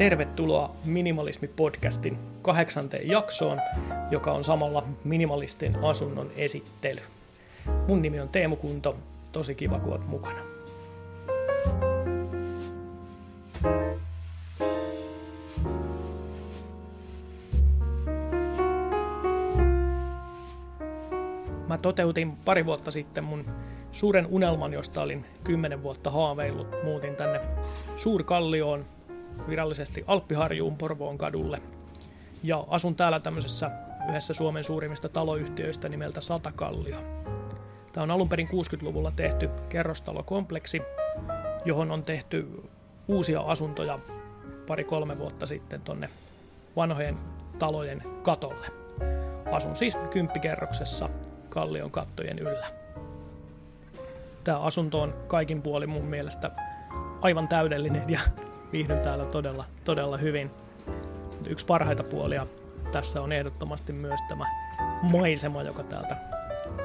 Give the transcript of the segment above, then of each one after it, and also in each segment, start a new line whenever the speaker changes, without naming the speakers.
Tervetuloa Minimalismi-podcastin kahdeksanteen jaksoon, joka on samalla minimalistin asunnon esittely. Mun nimi on Teemu Kunto, tosi kiva kun oot mukana. Mä toteutin pari vuotta sitten mun suuren unelman, josta olin kymmenen vuotta haaveillut. Muutin tänne Suurkallioon virallisesti Alppiharjuun Porvoon kadulle. Ja asun täällä tämmöisessä yhdessä Suomen suurimmista taloyhtiöistä nimeltä Satakallio. Tämä on alun perin 60-luvulla tehty kerrostalokompleksi, johon on tehty uusia asuntoja pari-kolme vuotta sitten tonne vanhojen talojen katolle. Asun siis kymppikerroksessa kallion kattojen yllä. Tämä asunto on kaikin puolin mun mielestä aivan täydellinen ja viihdyn täällä todella, todella hyvin. Yksi parhaita puolia tässä on ehdottomasti myös tämä maisema, joka täältä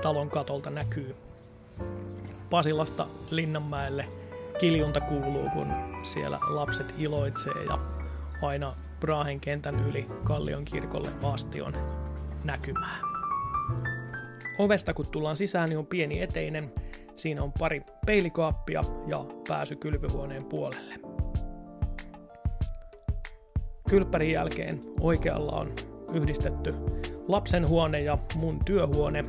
talon katolta näkyy. Pasilasta Linnanmäelle kiljunta kuuluu, kun siellä lapset iloitsee ja aina Brahen kentän yli Kallion kirkolle asti on näkymää. Ovesta kun tullaan sisään, niin on pieni eteinen. Siinä on pari peilikaappia ja pääsy kylpyhuoneen puolelle. Kylppärin jälkeen oikealla on yhdistetty lapsen huone ja mun työhuone.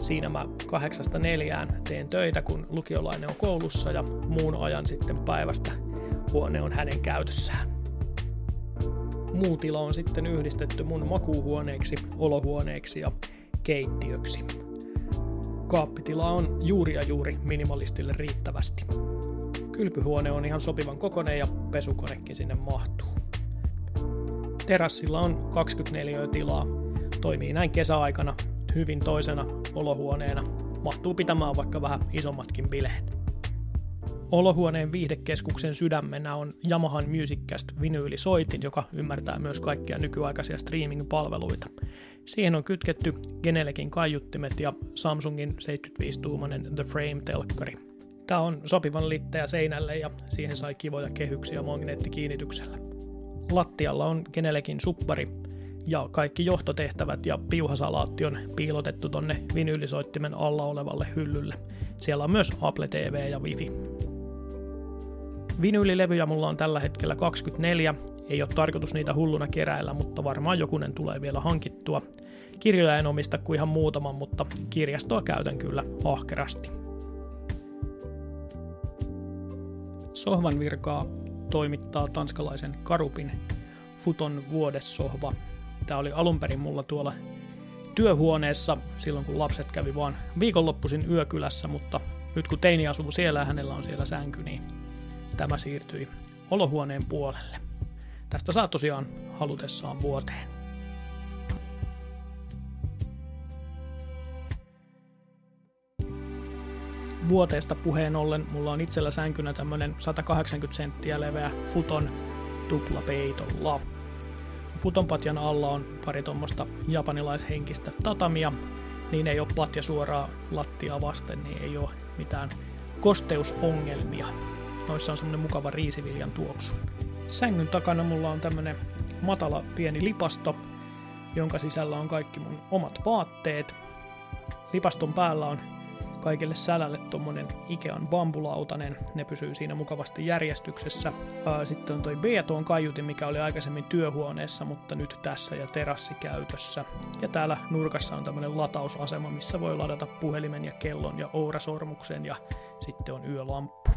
Siinä mä kahdeksasta neljään teen töitä, kun lukiolainen on koulussa ja muun ajan sitten päivästä huone on hänen käytössään. Muu tila on sitten yhdistetty mun makuuhuoneeksi, olohuoneeksi ja keittiöksi. Kaappitila on juuri ja juuri minimalistille riittävästi. Kylpyhuone on ihan sopivan kokoinen ja pesukonekin sinne mahtuu. Terassilla on 24 tilaa. Toimii näin kesäaikana hyvin toisena olohuoneena. Mahtuu pitämään vaikka vähän isommatkin bileet. Olohuoneen viihdekeskuksen sydämenä on Yamahan Musiccast vinyylisoitin, joka ymmärtää myös kaikkia nykyaikaisia streaming-palveluita. Siihen on kytketty Genelekin kaiuttimet ja Samsungin 75-tuumainen The Frame-telkkari. Tämä on sopivan litteä seinälle ja siihen sai kivoja kehyksiä magneettikiinnityksellä. Lattialla on kenellekin suppari ja kaikki johtotehtävät ja piuhasalaatti on piilotettu tonne vinyylisoittimen alla olevalle hyllylle. Siellä on myös Apple TV ja Wifi. Vinyylilevyjä mulla on tällä hetkellä 24. Ei ole tarkoitus niitä hulluna keräillä, mutta varmaan jokunen tulee vielä hankittua. Kirjoja en omista kuin ihan muutaman, mutta kirjastoa käytän kyllä ahkerasti. Sohvan virkaa toimittaa tanskalaisen Karupin Futon vuodessohva. Tämä oli alun perin mulla tuolla työhuoneessa silloin, kun lapset kävi vaan viikonloppuisin yökylässä, mutta nyt kun teini asuu siellä ja hänellä on siellä sänky, niin tämä siirtyi olohuoneen puolelle. Tästä saa tosiaan halutessaan vuoteen. Vuoteesta puheen ollen mulla on itsellä sänkynä tämmönen 180 senttiä leveä futon tuplapeitolla. Futon patjan alla on pari tuommoista japanilaishenkistä tatamia, niin ei ole patja suoraa lattiaa vasten, niin ei ole mitään kosteusongelmia. Noissa on semmonen mukava riisiviljan tuoksu. Sängyn takana mulla on tämmönen matala pieni lipasto, jonka sisällä on kaikki mun omat vaatteet. Lipaston päällä on kaikille sälälle tuommoinen Ikean bambulautanen, ne pysyy siinä mukavasti järjestyksessä. Sitten on toi Beaton kaiutin, mikä oli aikaisemmin työhuoneessa, mutta nyt tässä ja terassikäytössä. Ja täällä nurkassa on tämmöinen latausasema, missä voi ladata puhelimen ja kellon ja ourasormuksen ja sitten on yölamppu.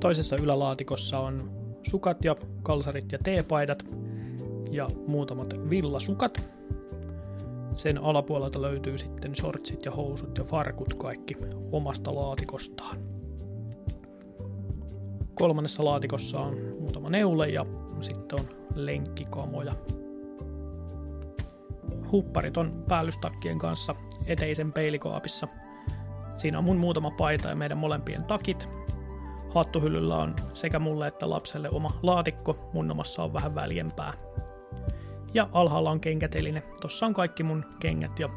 Toisessa ylälaatikossa on sukat ja kalsarit ja teepaidat ja muutamat villasukat, sen alapuolelta löytyy sitten shortsit ja housut ja farkut kaikki omasta laatikostaan. Kolmannessa laatikossa on muutama neule ja sitten on lenkkikamoja. Hupparit on päällystakkien kanssa eteisen peilikoapissa. Siinä on mun muutama paita ja meidän molempien takit. Hattuhyllyllä on sekä mulle että lapselle oma laatikko, mun omassa on vähän väljempää ja alhaalla on kenkäteline. Tossa on kaikki mun kengät ja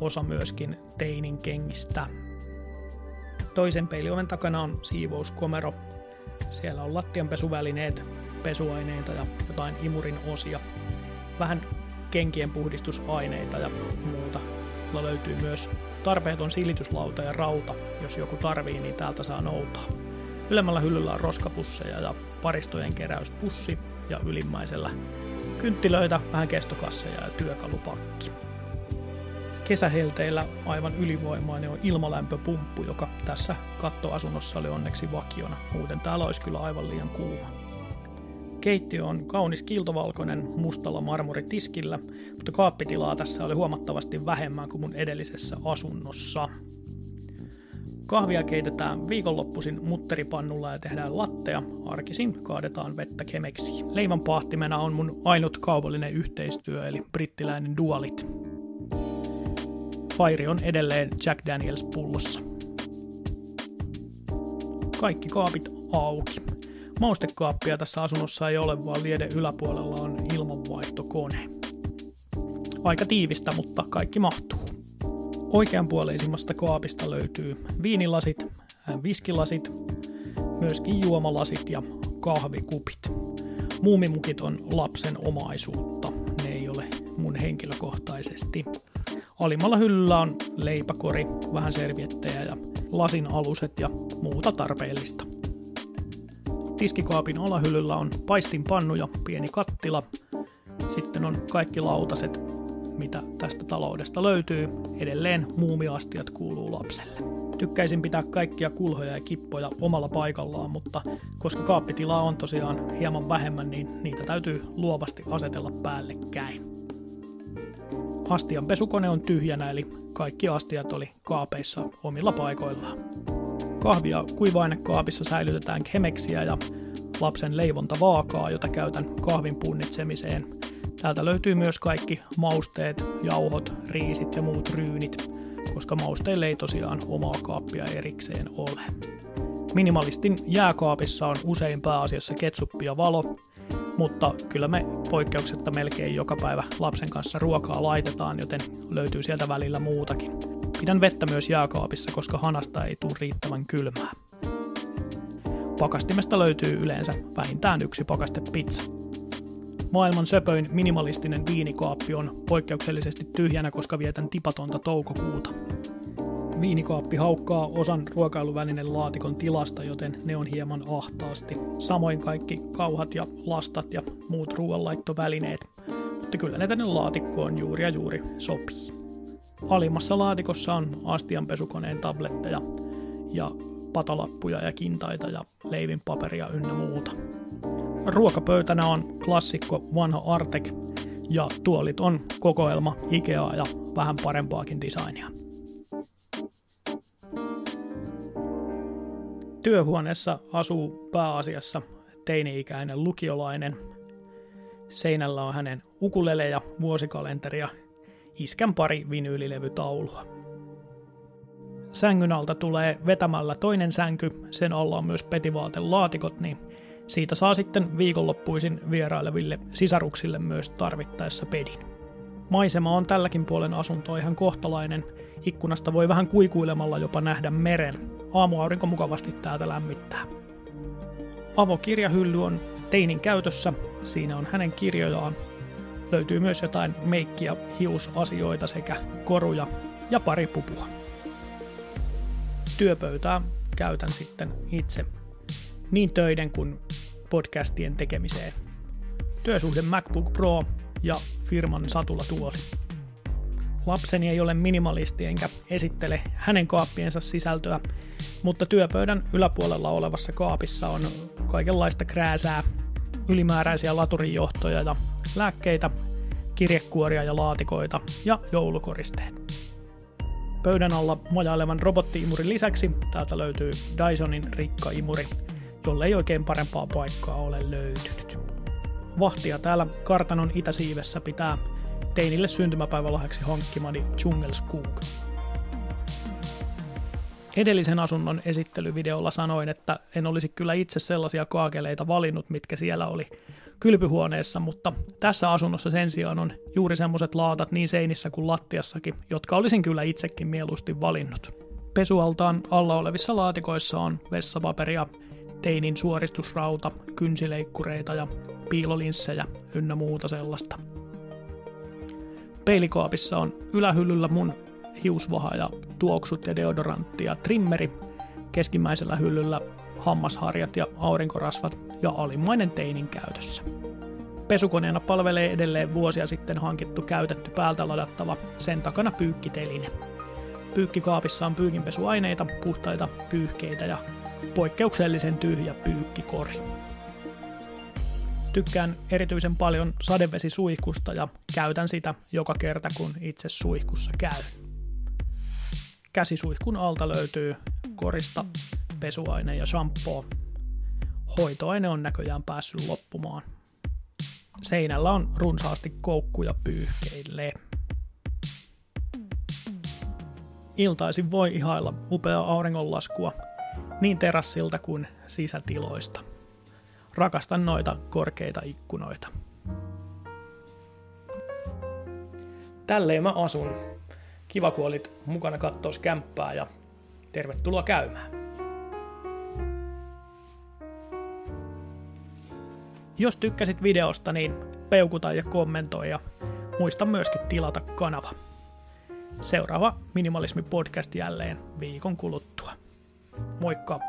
osa myöskin teinin kengistä. Toisen peilioven takana on siivouskomero. Siellä on lattianpesuvälineet, pesuaineita ja jotain imurin osia. Vähän kenkien puhdistusaineita ja muuta. Mulla löytyy myös tarpeeton silityslauta ja rauta. Jos joku tarvii, niin täältä saa noutaa. Ylemmällä hyllyllä on roskapusseja ja paristojen keräyspussi ja ylimmäisellä kynttilöitä, vähän kestokasseja ja työkalupakki. Kesähelteillä aivan ylivoimainen on ilmalämpöpumppu, joka tässä kattoasunnossa oli onneksi vakiona. Muuten täällä olisi kyllä aivan liian kuuma. Keittiö on kaunis kiiltovalkoinen mustalla marmoritiskillä, mutta kaappitilaa tässä oli huomattavasti vähemmän kuin mun edellisessä asunnossa. Kahvia keitetään viikonloppuisin mutteripannulla ja tehdään latteja. Arkisin kaadetaan vettä kemeksi. Leivän pahtimena on mun ainut kaupallinen yhteistyö, eli brittiläinen Dualit. Fire on edelleen Jack Daniels pullossa. Kaikki kaapit auki. Maustekaappia tässä asunnossa ei ole, vaan lieden yläpuolella on ilmanvaihtokone. Aika tiivistä, mutta kaikki mahtuu. Oikeanpuoleisimmasta kaapista löytyy viinilasit, viskilasit, myöskin juomalasit ja kahvikupit. Muumimukit on lapsen omaisuutta, ne ei ole mun henkilökohtaisesti. Alimmalla hyllyllä on leipäkori, vähän serviettejä ja lasin aluset ja muuta tarpeellista. Tiskikaapin alahyllyllä on paistinpannu ja pieni kattila. Sitten on kaikki lautaset, mitä tästä taloudesta löytyy. Edelleen muumiastiat kuuluu lapselle. Tykkäisin pitää kaikkia kulhoja ja kippoja omalla paikallaan, mutta koska kaappitilaa on tosiaan hieman vähemmän, niin niitä täytyy luovasti asetella päällekkäin. Astian pesukone on tyhjänä, eli kaikki astiat oli kaapeissa omilla paikoillaan. Kahvia kuiva-ainekaapissa säilytetään kemeksiä ja lapsen leivontavaakaa, jota käytän kahvin punnitsemiseen. Täältä löytyy myös kaikki mausteet, jauhot, riisit ja muut ryynit, koska mausteille ei tosiaan omaa kaappia erikseen ole. Minimalistin jääkaapissa on usein pääasiassa ketsuppi ja valo, mutta kyllä me poikkeuksetta melkein joka päivä lapsen kanssa ruokaa laitetaan, joten löytyy sieltä välillä muutakin. Pidän vettä myös jääkaapissa, koska hanasta ei tule riittävän kylmää. Pakastimesta löytyy yleensä vähintään yksi pakastepizza. Maailman söpöin minimalistinen viinikaappi on poikkeuksellisesti tyhjänä, koska vietän tipatonta toukokuuta. Viinikaappi haukkaa osan ruokailuvälinen laatikon tilasta, joten ne on hieman ahtaasti. Samoin kaikki kauhat ja lastat ja muut ruoanlaittovälineet, mutta kyllä ne tänne laatikkoon juuri ja juuri sopii. Alimmassa laatikossa on astianpesukoneen tabletteja ja patalappuja ja kintaita ja leivinpaperia ynnä muuta. Ruokapöytänä on klassikko vanha Artek ja tuolit on kokoelma Ikea ja vähän parempaakin designia. Työhuoneessa asuu pääasiassa teini-ikäinen lukiolainen. Seinällä on hänen ukuleleja, vuosikalenteria, iskän pari vinyylilevytaulua. Sängyn alta tulee vetämällä toinen sänky, sen alla on myös petivaatelaatikot, niin siitä saa sitten viikonloppuisin vieraileville sisaruksille myös tarvittaessa pedin. Maisema on tälläkin puolen asuntoa ihan kohtalainen. Ikkunasta voi vähän kuikuilemalla jopa nähdä meren. Aamuaurinko mukavasti täältä lämmittää. Avokirjahylly on teinin käytössä. Siinä on hänen kirjojaan. Löytyy myös jotain meikki- ja hiusasioita sekä koruja ja pari pupua. Työpöytää käytän sitten itse niin töiden kuin podcastien tekemiseen. Työsuhde MacBook Pro ja firman satulatuoli. Lapseni ei ole minimalisti enkä esittele hänen kaappiensa sisältöä, mutta työpöydän yläpuolella olevassa kaapissa on kaikenlaista krääsää, ylimääräisiä laturijohtoja ja lääkkeitä, kirjekuoria ja laatikoita ja joulukoristeet. Pöydän alla majailevan robottiimurin lisäksi täältä löytyy Dysonin rikkaimuri, jolle ei oikein parempaa paikkaa ole löytynyt. Vahtia täällä kartanon itäsiivessä pitää teinille syntymäpäivälahjaksi hankkimani Jungle Skook. Edellisen asunnon esittelyvideolla sanoin, että en olisi kyllä itse sellaisia kaakeleita valinnut, mitkä siellä oli kylpyhuoneessa, mutta tässä asunnossa sen sijaan on juuri semmoiset laatat niin seinissä kuin lattiassakin, jotka olisin kyllä itsekin mieluusti valinnut. Pesualtaan alla olevissa laatikoissa on vessapaperia, teinin suoristusrauta, kynsileikkureita ja piilolinssejä ynnä muuta sellaista. Peilikaapissa on ylähyllyllä mun hiusvaha ja tuoksut ja deodorantti ja trimmeri, keskimmäisellä hyllyllä hammasharjat ja aurinkorasvat ja alimmainen teinin käytössä. Pesukoneena palvelee edelleen vuosia sitten hankittu käytetty päältä ladattava sen takana pyykkiteline. Pyykkikaapissa on pyykinpesuaineita, puhtaita pyyhkeitä ja poikkeuksellisen tyhjä pyykkikori. Tykkään erityisen paljon sadevesisuihkusta ja käytän sitä joka kerta kun itse suihkussa käy. Käsisuihkun alta löytyy korista pesuaine ja shampoo. Hoitoaine on näköjään päässyt loppumaan. Seinällä on runsaasti koukkuja pyyhkeille. Iltaisin voi ihailla upeaa auringonlaskua niin terassilta kuin sisätiloista. Rakastan noita korkeita ikkunoita. Tälleen mä asun. Kiva, kun olit mukana katsoa kämppää ja tervetuloa käymään. Jos tykkäsit videosta, niin peukuta ja kommentoi ja muista myöskin tilata kanava. Seuraava Minimalismi podcast jälleen viikon kuluttua. もう一個